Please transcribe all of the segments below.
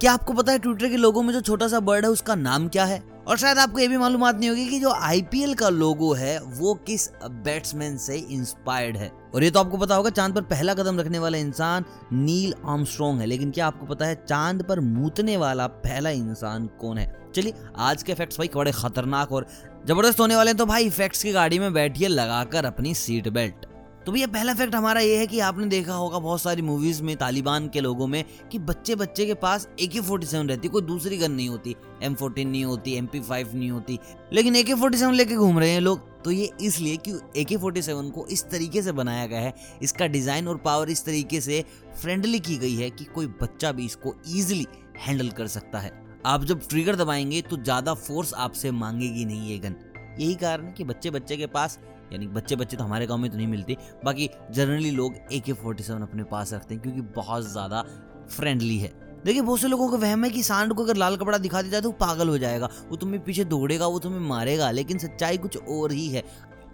क्या आपको पता है ट्विटर के लोगों में जो छोटा सा बर्ड है, उसका नाम क्या है? और शायद आपको ये भी मालूम नहीं होगी कि जो आईपीएल का लोगो है, वो किस बैट्समैन से इंस्पायर्ड है। और ये तो आपको पता होगा, चाँद पर पहला कदम रखने वाला इंसान नील आर्मस्ट्रॉन्ग है। लेकिन क्या आपको पता है, चाँद पर मूतने वाला पहला इंसान कौन है? चलिए, आज के फैक्ट्स भाई बड़े खतरनाक और ज़बरदस्त होने वाले हैं। तो भाई फैक्ट्स की गाड़ी में बैठिए, लगाकर अपनी सीट बेल्ट तो भैया, पहला फैक्ट हमारा ये है कि आपने देखा होगा बहुत सारी मूवीज़ में तालिबान के लोगों में कि बच्चे बच्चे के पास ए के फोर्टी सेवन रहती, कोई दूसरी गन नहीं होती। एम फोर्टीन नहीं होती एम पी फाइव नहीं होती। लेकिन ए के फोर्टी सेवन लेके घूम रहे हैं लोग। तो ये इसलिए कि ए के फोर्टी सेवन को इस तरीके से बनाया गया है, इसका डिज़ाइन और पावर इस तरीके से फ्रेंडली की गई है कि कोई बच्चा भी इसको ईजिली हैंडल कर सकता है। आप जब ट्रिगर दबाएँगे तो ज़्यादा फोर्स आपसे मांगेगी नहीं ये गन यही कारण है कि बच्चे बच्चे के पास यानी बच्चे बच्चे तो हमारे गाँव में तो नहीं मिलती, बाकी जनरली लोग ए के फोर्टी सेवन अपने पास रखते हैं क्योंकि बहुत ज़्यादा फ्रेंडली है। देखिए, बहुत से लोगों को वहम है कि सांड को अगर लाल कपड़ा दिखा दिया जाए तो वो पागल हो जाएगा, वो तुम्हें पीछे दौड़ेगा, वो तुम्हें मारेगा, लेकिन सच्चाई कुछ और ही है।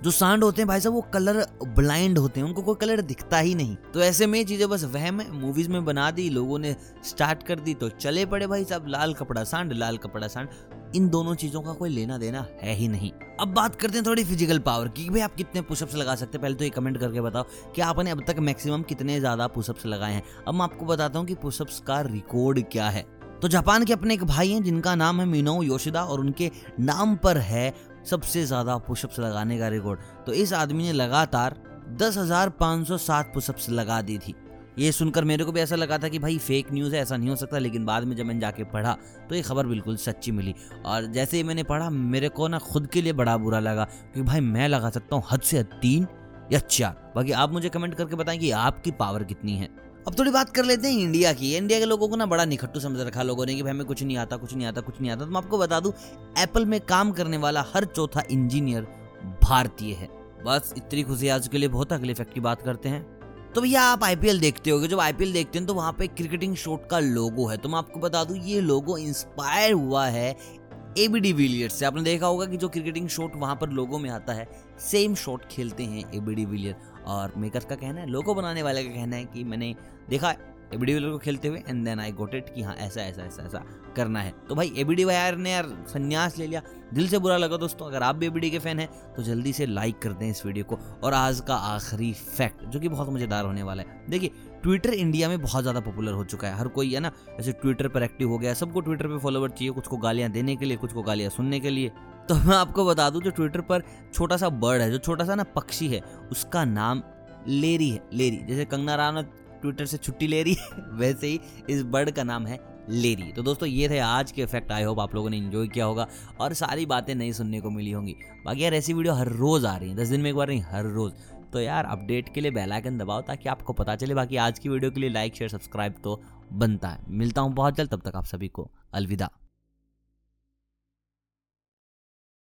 जो सांड होते हैं भाई साहब, वो कलर ब्लाइंड होते हैं, उनको कोई कलर दिखता ही नहीं। तो ऐसे में चीज़ें बस वहम है मूवीज़ में बना दी, लोगों ने स्टार्ट कर दी तो चले पड़े भाई साहब, लाल कपड़ा सांड, लाल कपड़ा सांड। इन दोनों चीज़ों का कोई लेना देना है ही नहीं। अब बात करते हैं थोड़ी फ़िज़िकल पावर की भाई आप कितने पुशअप्स लगा सकते हैं। पहले तो ये कमेंट करके बताओ कि आपने अब तक मैक्सिमम कितने ज़्यादा पुशअप्स लगाए हैं। अब मैं आपको बताता हूँ कि पुशअप्स का रिकॉर्ड क्या है। तो जापान के अपने एक भाई हैं, जिनका नाम है मीनो योशिदा और उनके नाम पर है सबसे ज़्यादा पुशअप्स लगाने का रिकॉर्ड तो इस आदमी ने लगातार दस हज़ार पाँच सौ सात पुशअप्स लगा दी थी। ये सुनकर मेरे को भी ऐसा लगा था कि भाई फेक न्यूज़ है, ऐसा नहीं हो सकता। लेकिन बाद में जब मैंने जाके पढ़ा तो ये खबर बिल्कुल सच्ची मिली। और जैसे ही मैंने पढ़ा, मेरे को ना खुद के लिए बड़ा बुरा लगा क्योंकि भाई, मैं लगा सकता हूँ हद से हद तीन या चार। बाकी आप मुझे कमेंट करके बताएँ कि आपकी पावर कितनी है। अब थोड़ी बात कर लेते हैं इंडिया की। इंडिया के लोगों को ना बड़ा निखट्टू समझ रखा लोगों ने कि भाई, हमें कुछ नहीं आता, कुछ नहीं आता, कुछ नहीं आता। तो मैं आपको बता दूँ एप्पल में काम करने वाला हर चौथा इंजीनियर भारतीय है। बस इतनी खुशी आज के लिए बहुत अगले फैक्ट की बात करते हैं। तो भैया आप आईपीएल देखते हो जब आईपीएल देखते हैं तो वहाँ पे क्रिकेटिंग शॉट का लोगो है। तो मैं आपको बता दूँ, ये लोगो इंस्पायर हुआ है एबीडी विलियर्स से। आपने देखा होगा कि जो क्रिकेटिंग शॉट वहाँ पर लोगों में आता है सेम शॉट खेलते हैं एबीडी विलियर और मेकर का कहना है? लोगो बनाने वाले का कहना है कि मैंने देखा एबीडी वायर को खेलते हुए and then I got it कि हाँ ऐसा ऐसा ऐसा ऐसा करना है। तो भाई एबीडी वायर ने यार संन्यास ले लिया। दिल से बुरा लगा दोस्तों, अगर आप भी एबीडी के फ़ैन हैं तो जल्दी से लाइक कर दें इस वीडियो को। और आज का आखिरी फैक्ट जो कि बहुत मज़ेदार होने वाला है। देखिए ट्विटर इंडिया में बहुत ज़्यादा पॉपुलर हो चुका है। हर कोई, है ना ऐसे ट्विटर पर एक्टिव हो गया, सबको ट्विटर पर फॉलोवर चाहिए, कुछ को गालियाँ देने के लिए, कुछ को गालियाँ सुनने के लिए। तो मैं आपको बता दूँ, जो ट्विटर पर छोटा सा बर्ड है, जो छोटा सा ना पक्षी है, उसका नाम लेरी है लेरी जैसे कंगना रानत ट्विटर से छुट्टी ले रही है, वैसे ही इस बर्ड का नाम है लेरी। तो दोस्तों, ये थे आज के इफ़ेक्ट आई होप आप लोगों ने इन्जॉय किया होगा और सारी बातें नहीं सुनने को मिली होंगी। बाकी यार, ऐसी वीडियो हर रोज़ आ रही है, दस दिन में एक बार नहीं, हर रोज़। तो यार अपडेट के लिए बेल आइकन दबाओ ताकि आपको पता चले। बाकी आज की वीडियो के लिए लाइक शेयर सब्सक्राइब तो बनता है। मिलता हूँ बहुत जल्द, तब तक आप सभी को अलविदा।